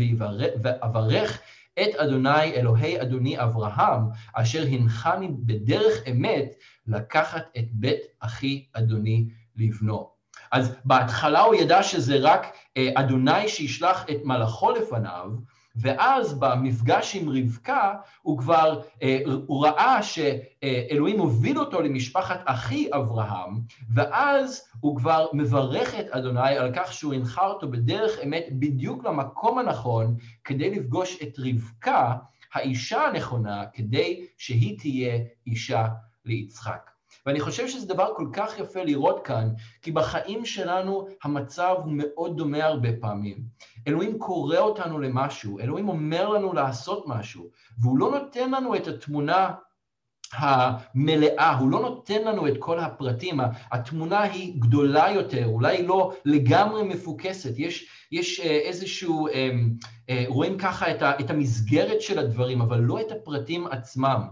ואברך את אדוני אלוהי אדוני אברהם, אשר הנחני בדרך אמת לקחת את בית אחי אדוני לבנו. אז בהתחלה הוא ידע שזה רק אה, אדוני שישלח את מלאכו לפניו, ואז במפגש עם רבקה הוא כבר, אה, הוא ראה שאלוהים הוביל אותו למשפחת אחי אברהם, ואז הוא כבר מברך את אדוני על כך שהוא הנחה אותו בדרך אמת בדיוק למקום הנכון, כדי לפגוש את רבקה, האישה הנכונה, כדי שהיא תהיה אישה ליצחק. ואני חושב שזה דבר כל כך יפה לראות כאן, כי בחיים שלנו המצב הוא מאוד דומה הרבה פעמים. אלוהים קורא אותנו למשהו, אלוהים אומר לנו לעשות משהו, והוא לא נותן לנו את התמונה המלאה, הוא לא נותן לנו את כל הפרטים, התמונה היא גדולה יותר, אולי לא לגמרי מפוקסת, יש, יש אה, איזשהו, אה, אה, רואים ככה את, ה, את המסגרת של הדברים, אבל לא את הפרטים עצמם.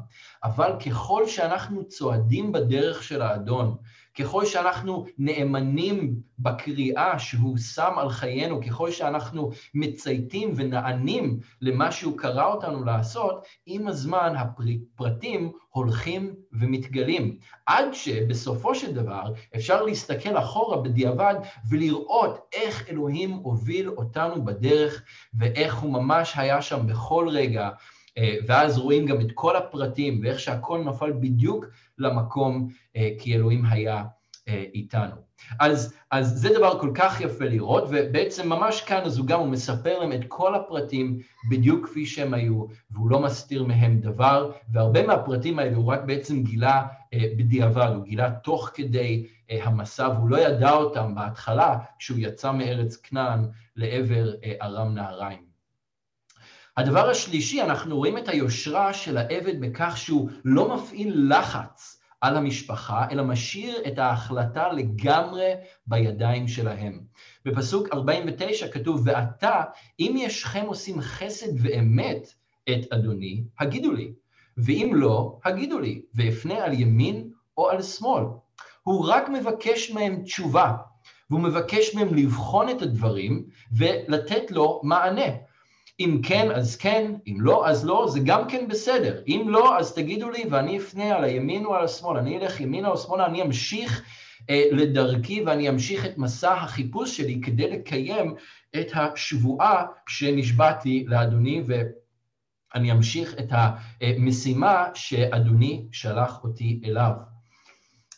אבל ככל שאנחנו צועדים בדרך של האדון, ככל שאנחנו נאמנים בקריאה שהוא שם על חיינו, ככל שאנחנו מצייתים ונענים למה שהוא קרא אותנו לעשות, עם הזמן הפרטים הולכים ומתגלים. עד שבסופו של דבר אפשר להסתכל אחורה בדיעבד ולראות איך אלוהים הוביל אותנו בדרך ואיך הוא ממש היה שם בכל רגע. אה, ואז רואים גם את כל הפרטים ואיך שהכל נפל בדיוק למקום אה, כי אלוהים היה אה, איתנו. אז, אז זה דבר כל כך יפה לראות, ובעצם ממש כאן אז הוא גם, הוא מספר להם את כל הפרטים בדיוק כפי שהם היו, והוא לא מסתיר מהם דבר, והרבה מהפרטים האלה הוא רק בעצם גילה אה, בדיעבד, הוא גילה תוך כדי אה, המסע, והוא לא ידע אותם בהתחלה כשהוא יצא מארץ כנען לעבר אה, ארם נהריים. הדבר השלישי, אנחנו רואים את היושרה של העבד בכך שהוא לא מפעיל לחץ על המשפחה, אלא משאיר את ההחלטה לגמרי בידיים שלהם. בפסוק 49 כתוב, ועתה, אם ישכם עושים חסד ואמת את אדוני, הגידו לי, ואם לא, הגידו לי, ואפנה על ימין או על שמאל. הוא רק מבקש מהם תשובה, והוא מבקש מהם לבחון את הדברים ולתת לו מענה. אם כן, אז כן, אם לא, אז לא, זה גם כן בסדר. אם לא, אז תגידו לי ואני אפנה על הימין או על השמאל. אני אלך ימינה או שמאלה, אני אמשיך אה, לדרכי ואני אמשיך את מסע החיפוש שלי כדי לקיים את השבועה שנשבעתי לאדוני, ואני אמשיך את המשימה שאדוני שלח אותי אליו.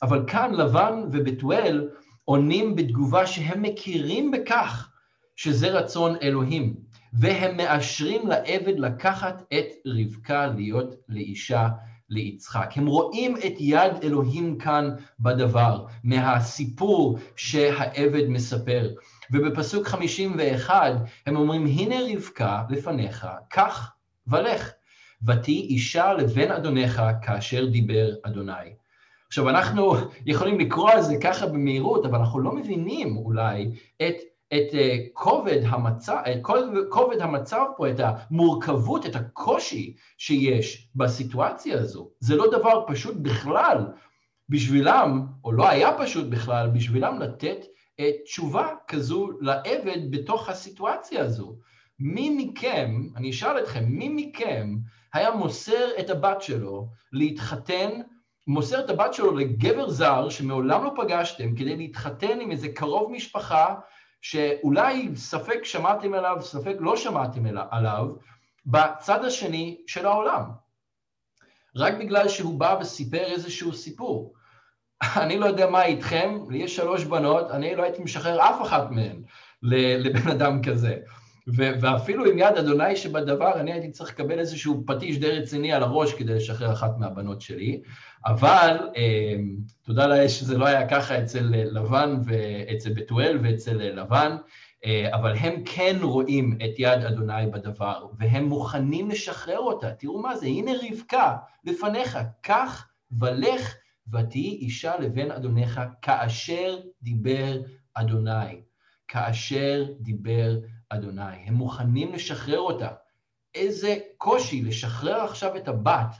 אבל כאן לבן ובתואל עונים בתגובה שהם מכירים בכך שזה רצון אלוהים. והם מאשרים לעבד לקחת את רבקה להיות לאישה ליצחק. הם רואים את יד אלוהים כאן בדבר, מהסיפור שהעבד מספר. ובפסוק 51 הם אומרים, הנה רבקה לפניך, קח ולך, ותהי אישה לבן אדונך כאשר דיבר אדוני. עכשיו, אנחנו יכולים לקרוא על זה ככה במהירות, אבל אנחנו לא מבינים אולי את את אה, כובד המצב, את כובד המצב פה, את המורכבות, את הקושי שיש בסיטואציה הזו. זה לא דבר פשוט בכלל בשבילם, או לא היה פשוט בכלל, בשבילם לתת אה, תשובה כזו לעבד בתוך הסיטואציה הזו. מי מכם, אני אשאל אתכם, מי מכם היה מוסר את הבת שלו להתחתן, מוסר את הבת שלו לגבר זר שמעולם לא פגשתם כדי להתחתן עם איזה קרוב משפחה שאולי ספק שמעתם עליו, ספק לא שמעתם עליו, בצד השני של העולם. רק בגלל שהוא בא וסיפר איזשהו סיפור. אני לא יודע מה איתכם, לי יש שלוש בנות, אני לא הייתי משחרר אף אחת מהן לבן אדם כזה. ואפילו עם יד אדוני שבדבר, אני הייתי צריך לקבל איזשהו פטיש די רציני על הראש כדי לשחרר אחת מהבנות שלי. אבל אמ, תודה לאל שזה לא היה ככה אצל אה, לבן ואצל בתואל ואצל אה, לבן, אה, אבל הם כן רואים את יד אדוני בדבר, והם מוכנים לשחרר אותה. תראו מה זה, הנה רבקה לפניך, קח ולך ותהי אישה לבן אדונך כאשר דיבר אדוני. כאשר דיבר אדוני. הם מוכנים לשחרר אותה. איזה קושי לשחרר עכשיו את הבת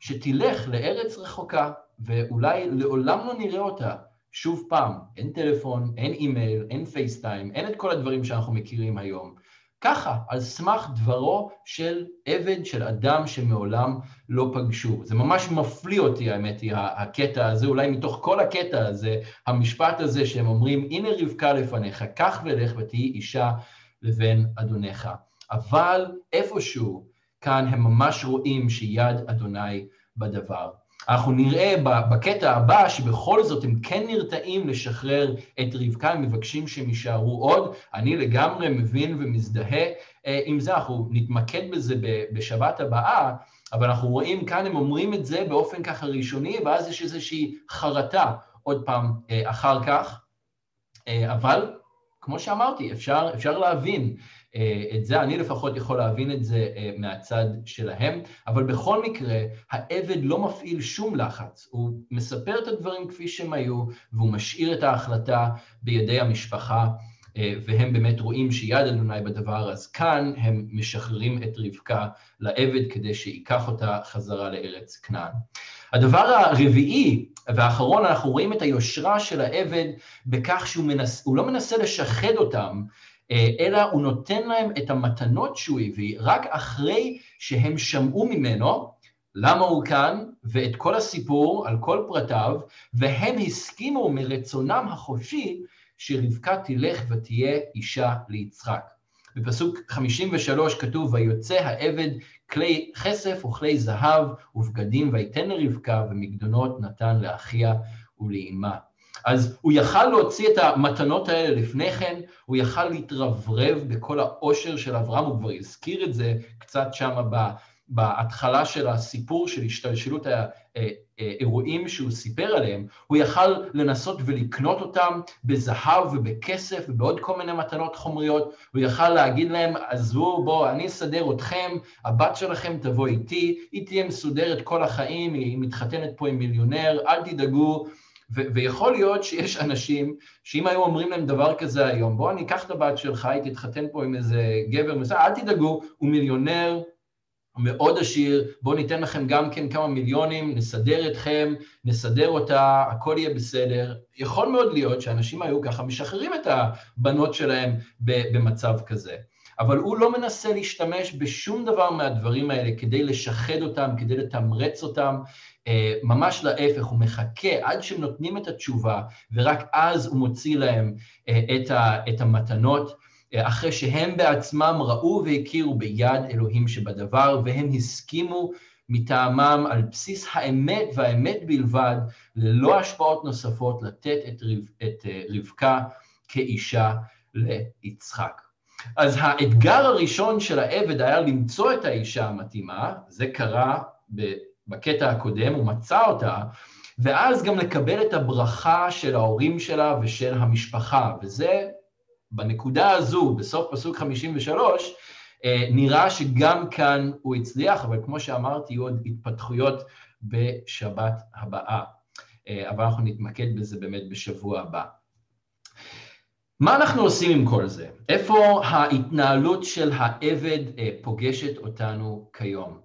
שתלך לארץ רחוקה, ואולי לעולם לא נראה אותה. שוב פעם, אין טלפון, אין אימייל, אין פייסטיים, אין את כל הדברים שאנחנו מכירים היום. ככה, על סמך דברו של עבד, של אדם שמעולם לא פגשו. זה ממש מפליא אותי, האמת היא, הקטע הזה, אולי מתוך כל הקטע הזה, המשפט הזה שהם אומרים, הנה רבקה לפניך, קח ולך ותהי אישה לבן אדונך. אבל איפשהו, כאן הם ממש רואים שיד אדוני בדבר. אנחנו נראה בקטע הבא שבכל זאת הם כן נרתעים לשחרר את רבקה, הם מבקשים שהם יישארו עוד. אני לגמרי מבין ומזדהה אה, עם זה, אנחנו נתמקד בזה בשבת הבאה, אבל אנחנו רואים כאן, הם אומרים את זה באופן ככה ראשוני, ואז יש איזושהי חרטה עוד פעם אה, אחר כך. אה, אבל כמו שאמרתי, אפשר, אפשר להבין אה, את זה, אני לפחות יכול להבין את זה אה, מהצד שלהם, אבל בכל מקרה, העבד לא מפעיל שום לחץ, הוא מספר את הדברים כפי שהם היו, והוא משאיר את ההחלטה בידי המשפחה, והם באמת רואים שיד אדוני בדבר, אז כאן הם משחררים את רבקה לעבד כדי שייקח אותה חזרה לארץ כנען. הדבר הרביעי והאחרון, אנחנו רואים את היושרה של העבד בכך שהוא מנס, לא מנסה לשחד אותם, אה, אלא הוא נותן להם את המתנות שהוא הביא רק אחרי שהם שמעו ממנו למה הוא כאן ואת כל הסיפור על כל פרטיו, והם הסכימו מרצונם החופשי שרבקה תלך ותהיה אישה ליצחק. בפסוק 53 כתוב, ויוצא העבד כלי כסף וכלי זהב ובגדים ויתן לרבקה ומקדונות נתן לאחיה ולאמה. אז הוא יכל להוציא את המתנות האלה לפני כן, הוא יכל להתרברב בכל העושר של אברהם, הוא כבר הזכיר את זה קצת שמה בהתחלה של הסיפור של השתלשלות האירועים שהוא סיפר עליהם, הוא יכל לנסות ולקנות אותם בזהב ובכסף ובעוד כל מיני מתנות חומריות, הוא יכל להגיד להם, עזבו, בואו, אני אסדר אתכם, הבת שלכם תבוא איתי, היא תהיה מסודרת כל החיים, היא מתחתנת פה עם מיליונר, אל תדאגו, ו- ויכול להיות שיש אנשים שאם היו אומרים להם דבר כזה היום, בוא אני אקח את הבת שלך, היא תתחתן פה עם איזה גבר מסוים, אל תדאגו, הוא מיליונר, מאוד עשיר, בואו ניתן לכם גם כן כמה מיליונים, נסדר אתכם, נסדר אותה, הכל יהיה בסדר. יכול מאוד להיות שאנשים היו ככה משחררים את הבנות שלהם במצב כזה. אבל הוא לא מנסה להשתמש בשום דבר מהדברים האלה כדי לשחד אותם, כדי לתמרץ אותם, אה, ממש להפך, הוא מחכה עד שהם נותנים את התשובה, ורק אז הוא מוציא להם אה, את המתנות. אחרי שהם בעצמם ראו והכירו ביד אלוהים שבדבר, והם הסכימו מטעמם על בסיס האמת והאמת בלבד, ללא השפעות נוספות, לתת את, רב, את אה, רבקה כאישה ליצחק. אז האתגר הראשון של העבד היה למצוא את האישה המתאימה, זה קרה בקטע הקודם, הוא מצא אותה, ואז גם לקבל את הברכה של ההורים שלה ושל המשפחה, וזה בנקודה הזו, בסוף פסוק 53, אה, נראה שגם כאן הוא הצליח, אבל כמו שאמרתי, יהיו עוד התפתחויות בשבת הבאה. אה, אבל אנחנו נתמקד בזה באמת בשבוע הבא. מה אנחנו עושים עם כל זה? איפה ההתנהלות של העבד אה, פוגשת אותנו כיום?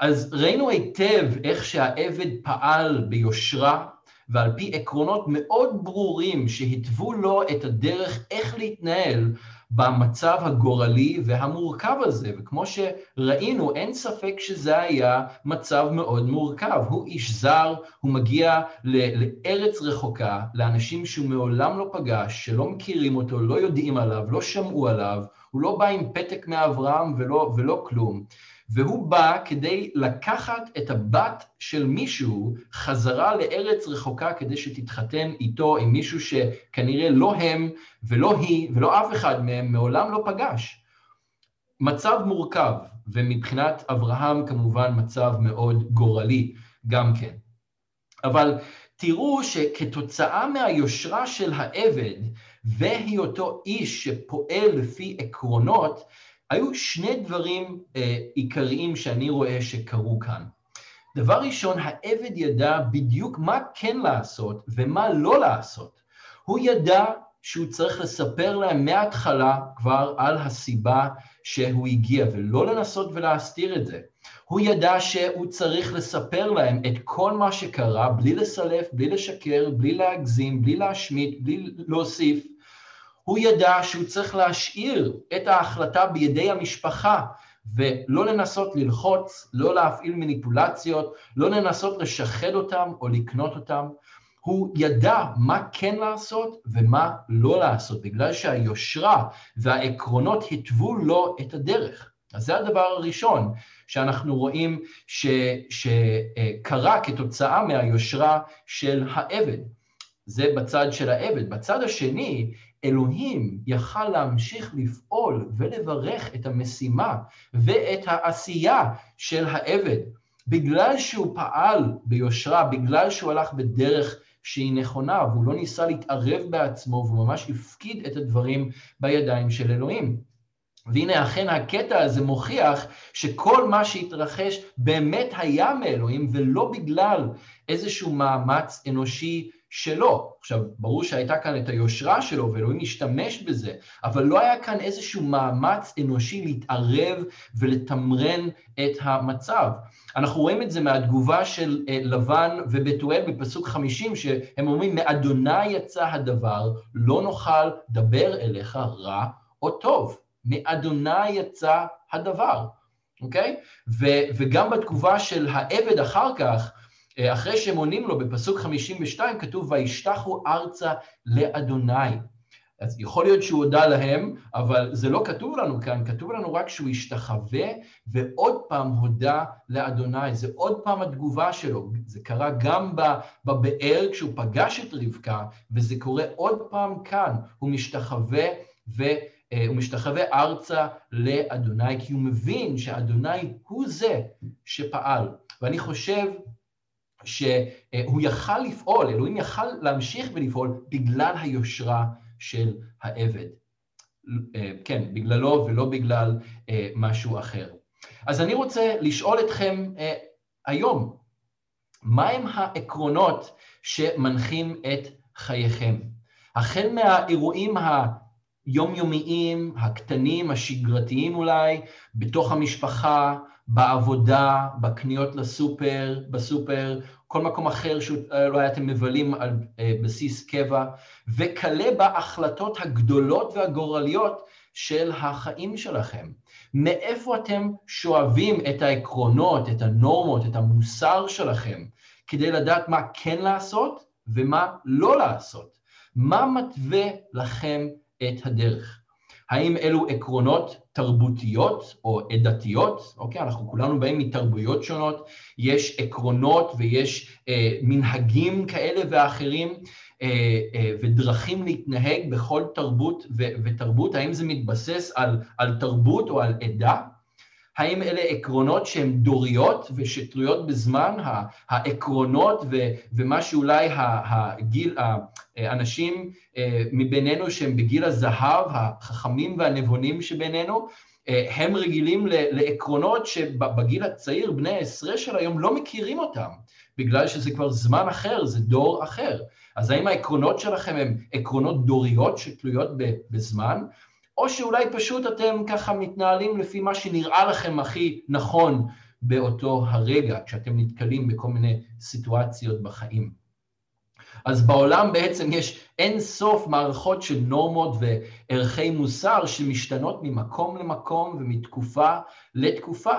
אז ראינו היטב איך שהעבד פעל ביושרה ועל פי עקרונות מאוד ברורים שהתוו לו את הדרך איך להתנהל במצב הגורלי והמורכב הזה, וכמו שראינו, אין ספק שזה היה מצב מאוד מורכב. הוא איש זר, הוא מגיע לארץ רחוקה, לאנשים שהוא מעולם לא פגש, שלא מכירים אותו, לא יודעים עליו, לא שמעו עליו, הוא לא בא עם פתק מאברהם ולא, ולא כלום. והוא בא כדי לקחת את הבת של מישהו חזרה לארץ רחוקה כדי שתתחתן איתו עם מישהו שכנראה לא הם ולא היא ולא אף אחד מהם מעולם לא פגש. מצב מורכב, ומבחינת אברהם כמובן מצב מאוד גורלי גם כן. אבל תראו שכתוצאה מהיושרה של העבד והיותו איש שפועל לפי עקרונות, היו שני דברים אה, עיקריים שאני רואה שקרו כאן. דבר ראשון, העבד ידע בדיוק מה כן לעשות ומה לא לעשות. הוא ידע שהוא צריך לספר להם מההתחלה כבר על הסיבה שהוא הגיע, ולא לנסות ולהסתיר את זה. הוא ידע שהוא צריך לספר להם את כל מה שקרה, בלי לסלף, בלי לשקר, בלי להגזים, בלי להשמיט, בלי להוסיף, הוא ידע שהוא צריך להשאיר את ההחלטה בידי המשפחה ולא לנסות ללחוץ, לא להפעיל מניפולציות, לא לנסות לשחד אותם או לקנות אותם. הוא ידע מה כן לעשות ומה לא לעשות, בגלל שהיושרה והעקרונות התוו לו את הדרך. אז זה הדבר הראשון שאנחנו רואים ש, שקרה כתוצאה מהיושרה של העבד. זה בצד של העבד. בצד השני, אלוהים יכל להמשיך לפעול ולברך את המשימה ואת העשייה של העבד, בגלל שהוא פעל ביושרה, בגלל שהוא הלך בדרך שהיא נכונה, והוא לא ניסה להתערב בעצמו, והוא ממש הפקיד את הדברים בידיים של אלוהים. והנה אכן הקטע הזה מוכיח שכל מה שהתרחש באמת היה מאלוהים ולא בגלל איזשהו מאמץ אנושי שלו. עכשיו, ברור שהייתה כאן את היושרה שלו ואלוהים השתמש בזה, אבל לא היה כאן איזשהו מאמץ אנושי להתערב ולתמרן את המצב. אנחנו רואים את זה מהתגובה של אה, לבן ובתואל בפסוק 50, שהם אומרים, מאדוני יצא הדבר, לא נוכל דבר אליך רע או טוב. מאדוני יצא הדבר, אוקיי? ו- וגם בתגובה של העבד אחר כך, אחרי שהם עונים לו בפסוק 52, כתוב, וישתחו ארצה לאדוני. אז יכול להיות שהוא הודה להם, אבל זה לא כתוב לנו כאן, כתוב לנו רק שהוא השתחווה ועוד פעם הודה לאדוני, זה עוד פעם התגובה שלו, זה קרה גם בבאר כשהוא פגש את רבקה, וזה קורה עוד פעם כאן, הוא משתחווה ו... אה, הוא משתחווה ארצה לאדוני, כי הוא מבין שאדוני הוא זה שפעל. ואני חושב שהוא יכל לפעול, אלוהים יכל להמשיך ולפעול בגלל היושרה של העבד. אה, כן, בגללו ולא בגלל אה, משהו אחר. אז אני רוצה לשאול אתכם היום, מהם העקרונות שמנחים את חייכם? החל מהאירועים היומיומיים, הקטנים, השגרתיים אולי, בתוך המשפחה, בעבודה, בקניות לסופר, בסופר, כל מקום אחר שאולי אתם מבלים על אה, בסיס קבע, וכלה בהחלטות הגדולות והגורליות של החיים שלכם. מאיפה אתם שואבים את העקרונות, את הנורמות, את המוסר שלכם, כדי לדעת מה כן לעשות ומה לא לעשות? מה מתווה לכם את הדרך. האם אלו עקרונות תרבותיות או עדתיות? אוקיי, אנחנו כולנו באים מתרבויות שונות, יש עקרונות ויש אה, מנהגים כאלה ואחרים אה, אה, ודרכים להתנהג בכל תרבות ו- ותרבות, האם זה מתבסס על, על תרבות או על עדה? האם אלה עקרונות שהן דוריות ושתלויות בזמן, העקרונות ומה שאולי הגיל, האנשים אה, מבינינו שהם בגיל הזהב, החכמים והנבונים שבינינו, אה, הם רגילים לעקרונות שבגיל הצעיר, בני העשרה של היום, לא מכירים אותם, בגלל שזה כבר זמן אחר, זה דור אחר. אז האם העקרונות שלכם הם עקרונות דוריות שתלויות בזמן, או שאולי פשוט אתם ככה מתנהלים לפי מה שנראה לכם הכי נכון באותו הרגע, כשאתם נתקלים בכל מיני סיטואציות בחיים. אז בעולם בעצם יש אין סוף מערכות של נורמות וערכי מוסר שמשתנות ממקום למקום ומתקופה לתקופה.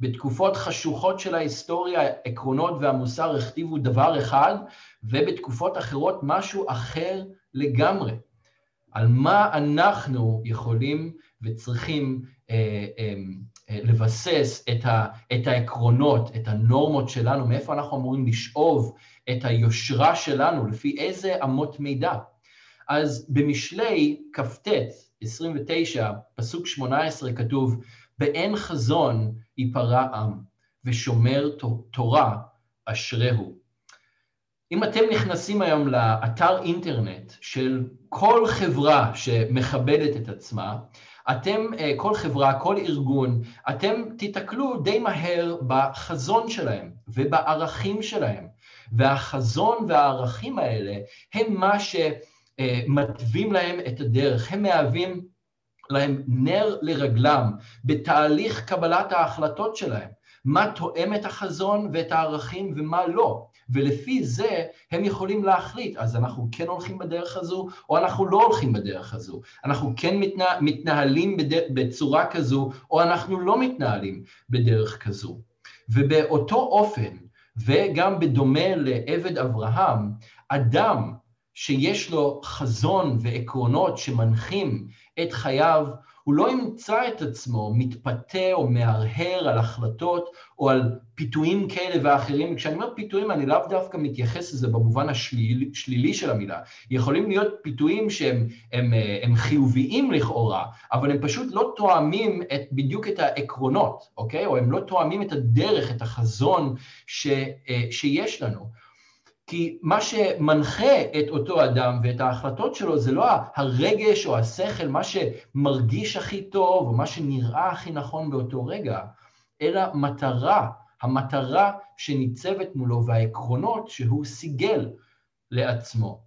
בתקופות חשוכות של ההיסטוריה, העקרונות והמוסר הכתיבו דבר אחד, ובתקופות אחרות משהו אחר לגמרי. על מה אנחנו יכולים וצריכים אה, אה, אה, לבסס את, ה, את העקרונות, את הנורמות שלנו, מאיפה אנחנו אמורים לשאוב את היושרה שלנו, לפי איזה אמות מידה. אז במשלי כ"ט, 29, פסוק 18, כתוב, באין חזון ייפרע עם, ושומר תורה אשריהו. אם אתם נכנסים היום לאתר אינטרנט של כל חברה שמכבדת את עצמה, אתם, אה, כל חברה, כל ארגון, אתם תיתקלו די מהר בחזון שלהם ובערכים שלהם. והחזון והערכים האלה הם מה שמתווים להם את הדרך, הם מהווים להם נר לרגלם בתהליך קבלת ההחלטות שלהם. מה תואם את החזון ואת הערכים ומה לא. ולפי זה הם יכולים להחליט, אז אנחנו כן הולכים בדרך הזו, או אנחנו לא הולכים בדרך הזו. אנחנו כן מתנה, מתנהלים בד, בצורה כזו, או אנחנו לא מתנהלים בדרך כזו. ובאותו אופן, וגם בדומה לעבד אברהם, אדם שיש לו חזון ועקרונות שמנחים את חייו, הוא לא ימצא את עצמו מתפתה או מהרהר על החלטות או על פיתויים כאלה ואחרים. כשאני אומר פיתויים, אני לאו דווקא מתייחס לזה במובן השלילי השלילי של המילה. יכולים להיות פיתויים שהם הם, הם חיוביים לכאורה, אבל הם פשוט לא תואמים את, בדיוק את העקרונות, אוקיי? או הם לא תואמים את הדרך, את החזון ש, שיש לנו. כי מה שמנחה את אותו אדם ואת ההחלטות שלו זה לא הרגש או השכל, מה שמרגיש הכי טוב או מה שנראה הכי נכון באותו רגע, אלא מטרה, המטרה שניצבת מולו והעקרונות שהוא סיגל לעצמו.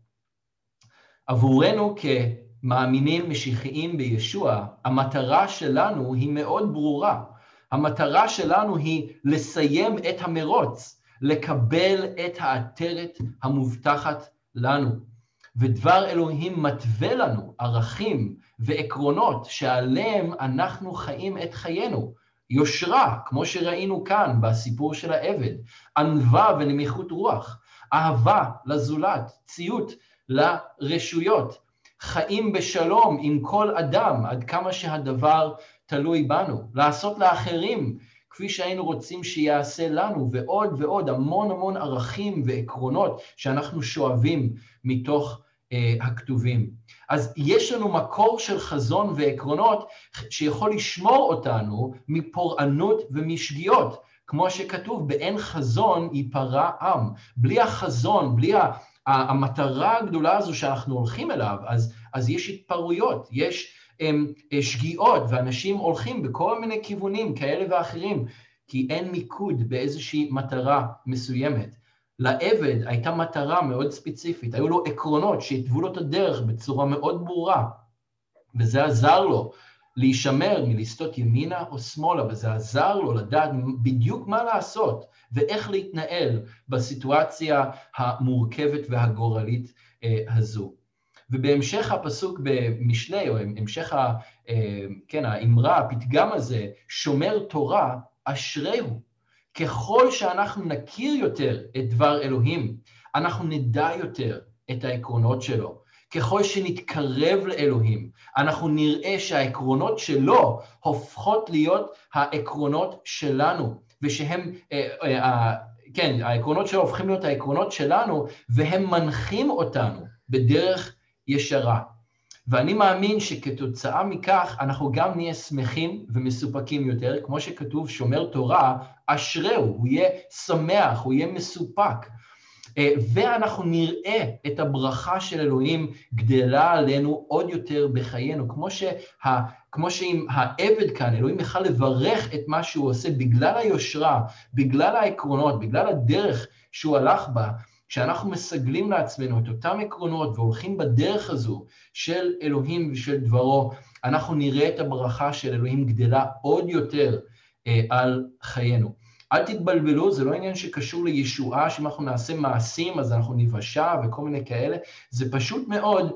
עבורנו כמאמינים משיחיים בישוע, המטרה שלנו היא מאוד ברורה. המטרה שלנו היא לסיים את המרוץ, לקבל את העטרת המובטחת לנו. ודבר אלוהים מתווה לנו ערכים ועקרונות שעליהם אנחנו חיים את חיינו. יושרה, כמו שראינו כאן בסיפור של העבד, ענווה ונמיכות רוח, אהבה לזולת, ציות לרשויות, חיים בשלום עם כל אדם עד כמה שהדבר תלוי בנו, לעשות לאחרים כפי שהיינו רוצים שיעשה לנו, ועוד ועוד, המון המון ערכים ועקרונות שאנחנו שואבים מתוך אה, הכתובים. אז יש לנו מקור של חזון ועקרונות שיכול לשמור אותנו מפורענות ומשגיאות, כמו שכתוב, באין חזון ייפרע עם. בלי החזון, בלי המטרה הגדולה הזו שאנחנו הולכים אליו, אז, אז יש התפרעויות, יש שגיאות, ואנשים הולכים בכל מיני כיוונים כאלה ואחרים, כי אין מיקוד באיזושהי מטרה מסוימת. לעבד הייתה מטרה מאוד ספציפית, היו לו עקרונות שהתוו לו את הדרך בצורה מאוד ברורה, וזה עזר לו להישמר מלסטות ימינה או שמאלה, וזה עזר לו לדעת בדיוק מה לעשות ואיך להתנהל בסיטואציה המורכבת והגורלית אה, הזו. ובהמשך הפסוק במשלי, או המשך ה, אה, כן, האמרה, הפתגם הזה, שומר תורה, אשריהו. ככל שאנחנו נכיר יותר את דבר אלוהים, אנחנו נדע יותר את העקרונות שלו. ככל שנתקרב לאלוהים, אנחנו נראה שהעקרונות שלו הופכות להיות העקרונות שלנו, ושהם, אה, אה, כן, העקרונות שלו הופכים להיות העקרונות שלנו, והם מנחים אותנו בדרך ישרה. ואני מאמין שכתוצאה מכך אנחנו גם נהיה שמחים ומסופקים יותר, כמו שכתוב שומר תורה, אשריהו, הוא יהיה שמח, הוא יהיה מסופק. אה, ואנחנו נראה את הברכה של אלוהים גדלה עלינו עוד יותר בחיינו, כמו, שה, כמו שאם העבד כאן, אלוהים יכל לברך את מה שהוא עושה בגלל היושרה, בגלל העקרונות, בגלל הדרך שהוא הלך בה, כשאנחנו מסגלים לעצמנו את אותם עקרונות והולכים בדרך הזו של אלוהים ושל דברו, אנחנו נראה את הברכה של אלוהים גדלה עוד יותר אה, על חיינו. אל תתבלבלו, זה לא עניין שקשור לישועה, שאם אנחנו נעשה מעשים אז אנחנו ניוושע וכל מיני כאלה, זה פשוט מאוד,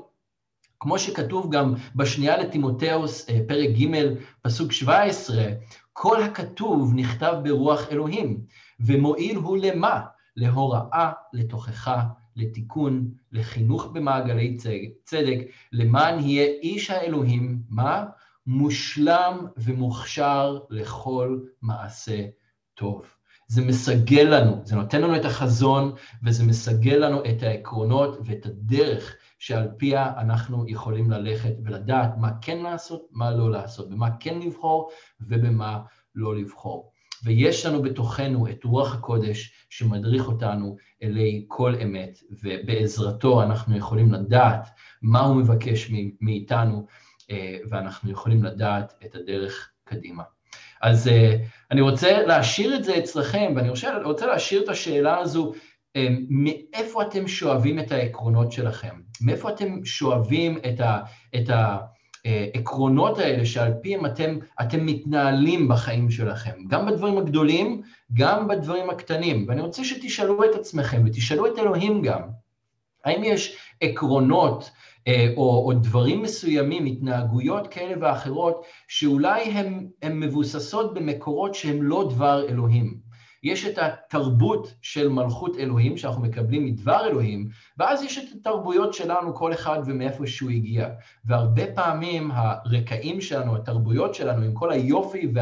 כמו שכתוב גם בשנייה לטימותאוס, אה, פרק ג', פסוק 17, כל הכתוב נכתב ברוח אלוהים, ומועיל הוא למה? להוראה, לתוכחה, לתיקון, לחינוך במעגלי צדק, למען יהיה איש האלוהים, מה? מושלם ומוכשר לכל מעשה טוב. זה מסגל לנו, זה נותן לנו את החזון וזה מסגל לנו את העקרונות ואת הדרך שעל פיה אנחנו יכולים ללכת ולדעת מה כן לעשות, מה לא לעשות, במה כן לבחור ובמה לא לבחור. ויש לנו בתוכנו את רוח הקודש שמדריך אותנו אלי כל אמת, ובעזרתו אנחנו יכולים לדעת מה הוא מבקש מאיתנו, אה, ואנחנו יכולים לדעת את הדרך קדימה. אז אה, אני רוצה להשאיר את זה אצלכם, ואני רוצה, להשאיר את השאלה הזו, אה, מאיפה אתם שואבים את העקרונות שלכם? מאיפה אתם שואבים את, ה, את העקרונות האלה שעל פיהם אתם, אתם מתנהלים בחיים שלכם, גם בדברים הגדולים, גם בדברים הקטנים. ואני רוצה שתשאלו את עצמכם ותשאלו את אלוהים גם, האם יש עקרונות אה, או, או דברים מסוימים, התנהגויות כאלה ואחרות, שאולי הן מבוססות במקורות שהן לא דבר אלוהים. יש את התרבות של מלכות אלוהים שאנחנו מקבלים מדבר אלוהים, ואז יש את התרבויות שלנו, כל אחד ומאיפה שהוא הגיע. והרבה פעמים הרקעים שלנו, התרבויות שלנו, עם כל היופי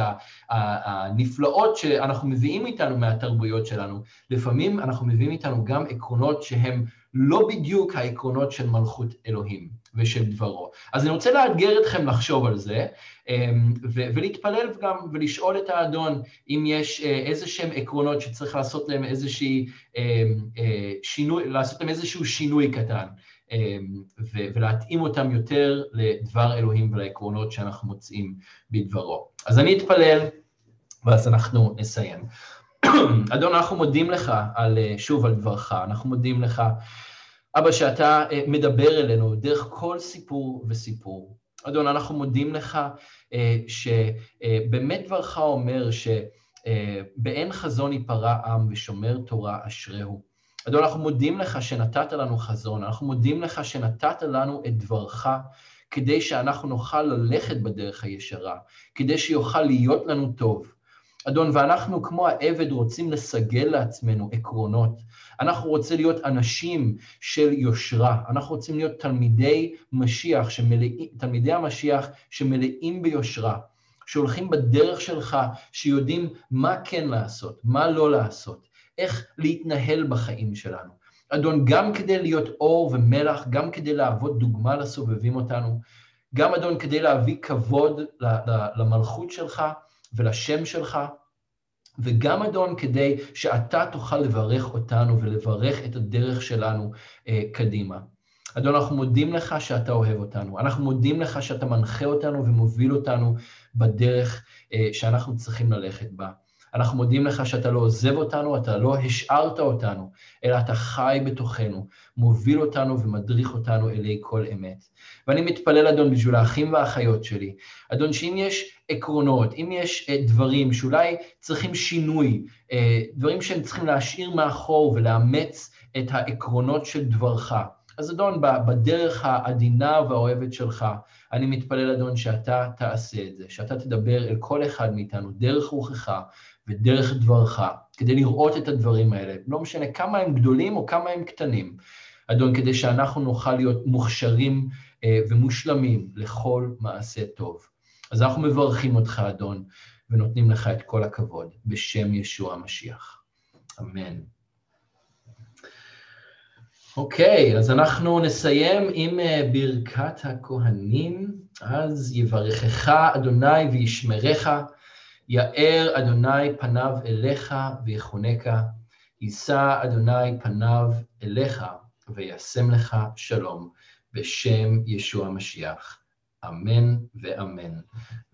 והנפלאות שאנחנו מביאים איתנו מהתרבויות שלנו, לפעמים אנחנו מביאים איתנו גם עקרונות שהם לא בדיוק העקרונות של מלכות אלוהים ושל דברו. אז אני רוצה לאתגר אתכם לחשוב על זה, אמ, ולהתפלל גם ולשאול את האדון אם יש אה, איזה שהם עקרונות שצריך לעשות להם איזושהי אמ, אה, שינוי, לעשות להם איזשהו שינוי קטן, אמ, ולהתאים אותם יותר לדבר אלוהים ולעקרונות שאנחנו מוצאים בדברו. אז אני אתפלל, ואז אנחנו נסיים. אדון, אנחנו מודים לך על, אה, שוב על דברך, אנחנו מודים לך, אבא, שאתה מדבר אלינו דרך כל סיפור וסיפור. אדון, אנחנו מודים לך אה, שבאמת דברך אומר שבאין חזון ייפרע עם ושומר תורה אשריהו. אדון, אנחנו מודים לך שנתת לנו חזון, אנחנו מודים לך שנתת לנו את דברך כדי שאנחנו נוכל ללכת בדרך הישרה, כדי שיוכל להיות לנו טוב. אדון, ואנחנו כמו העבד רוצים לסגל לעצמנו עקרונות. אנחנו רוצים להיות אנשים של יושרה, אנחנו רוצים להיות תלמידי משיח, שמלא, תלמידי המשיח שמלאים ביושרה, שהולכים בדרך שלך, שיודעים מה כן לעשות, מה לא לעשות, איך להתנהל בחיים שלנו. אדון, גם כדי להיות אור ומלח, גם כדי להוות דוגמה לסובבים אותנו, גם אדון כדי להביא כבוד למלכות שלך, ולשם שלך, וגם אדון כדי שאתה תוכל לברך אותנו ולברך את הדרך שלנו אה, קדימה. אדון, אנחנו מודים לך שאתה אוהב אותנו, אנחנו מודים לך שאתה מנחה אותנו ומוביל אותנו בדרך אה, שאנחנו צריכים ללכת בה. אנחנו מודים לך שאתה לא עוזב אותנו, אתה לא השארת אותנו, אלא אתה חי בתוכנו, מוביל אותנו ומדריך אותנו אלי כל אמת. ואני מתפלל, אדון, בשביל האחים והאחיות שלי, אדון, שאם יש עקרונות, אם יש uh, דברים שאולי צריכים שינוי, uh, דברים שהם צריכים להשאיר מאחור ולאמץ את העקרונות של דברך, אז אדון, בדרך העדינה והאוהבת שלך, אני מתפלל, אדון, שאתה תעשה את זה, שאתה תדבר אל כל אחד מאיתנו דרך רוחך ודרך דברך, כדי לראות את הדברים האלה, לא משנה כמה הם גדולים או כמה הם קטנים, אדון, כדי שאנחנו נוכל להיות מוכשרים אה, ומושלמים לכל מעשה טוב. אז אנחנו מברכים אותך, אדון, ונותנים לך את כל הכבוד, בשם ישוע המשיח. אמן. אוקיי, אז אנחנו נסיים עם אה, ברכת הכהנים. אז יברכך אדוני וישמרך, יאר אדוני פניו אליך ויחונקה, יישא אדוני פניו אליך וישם לך שלום, בשם ישוע המשיח. אמן ואמן.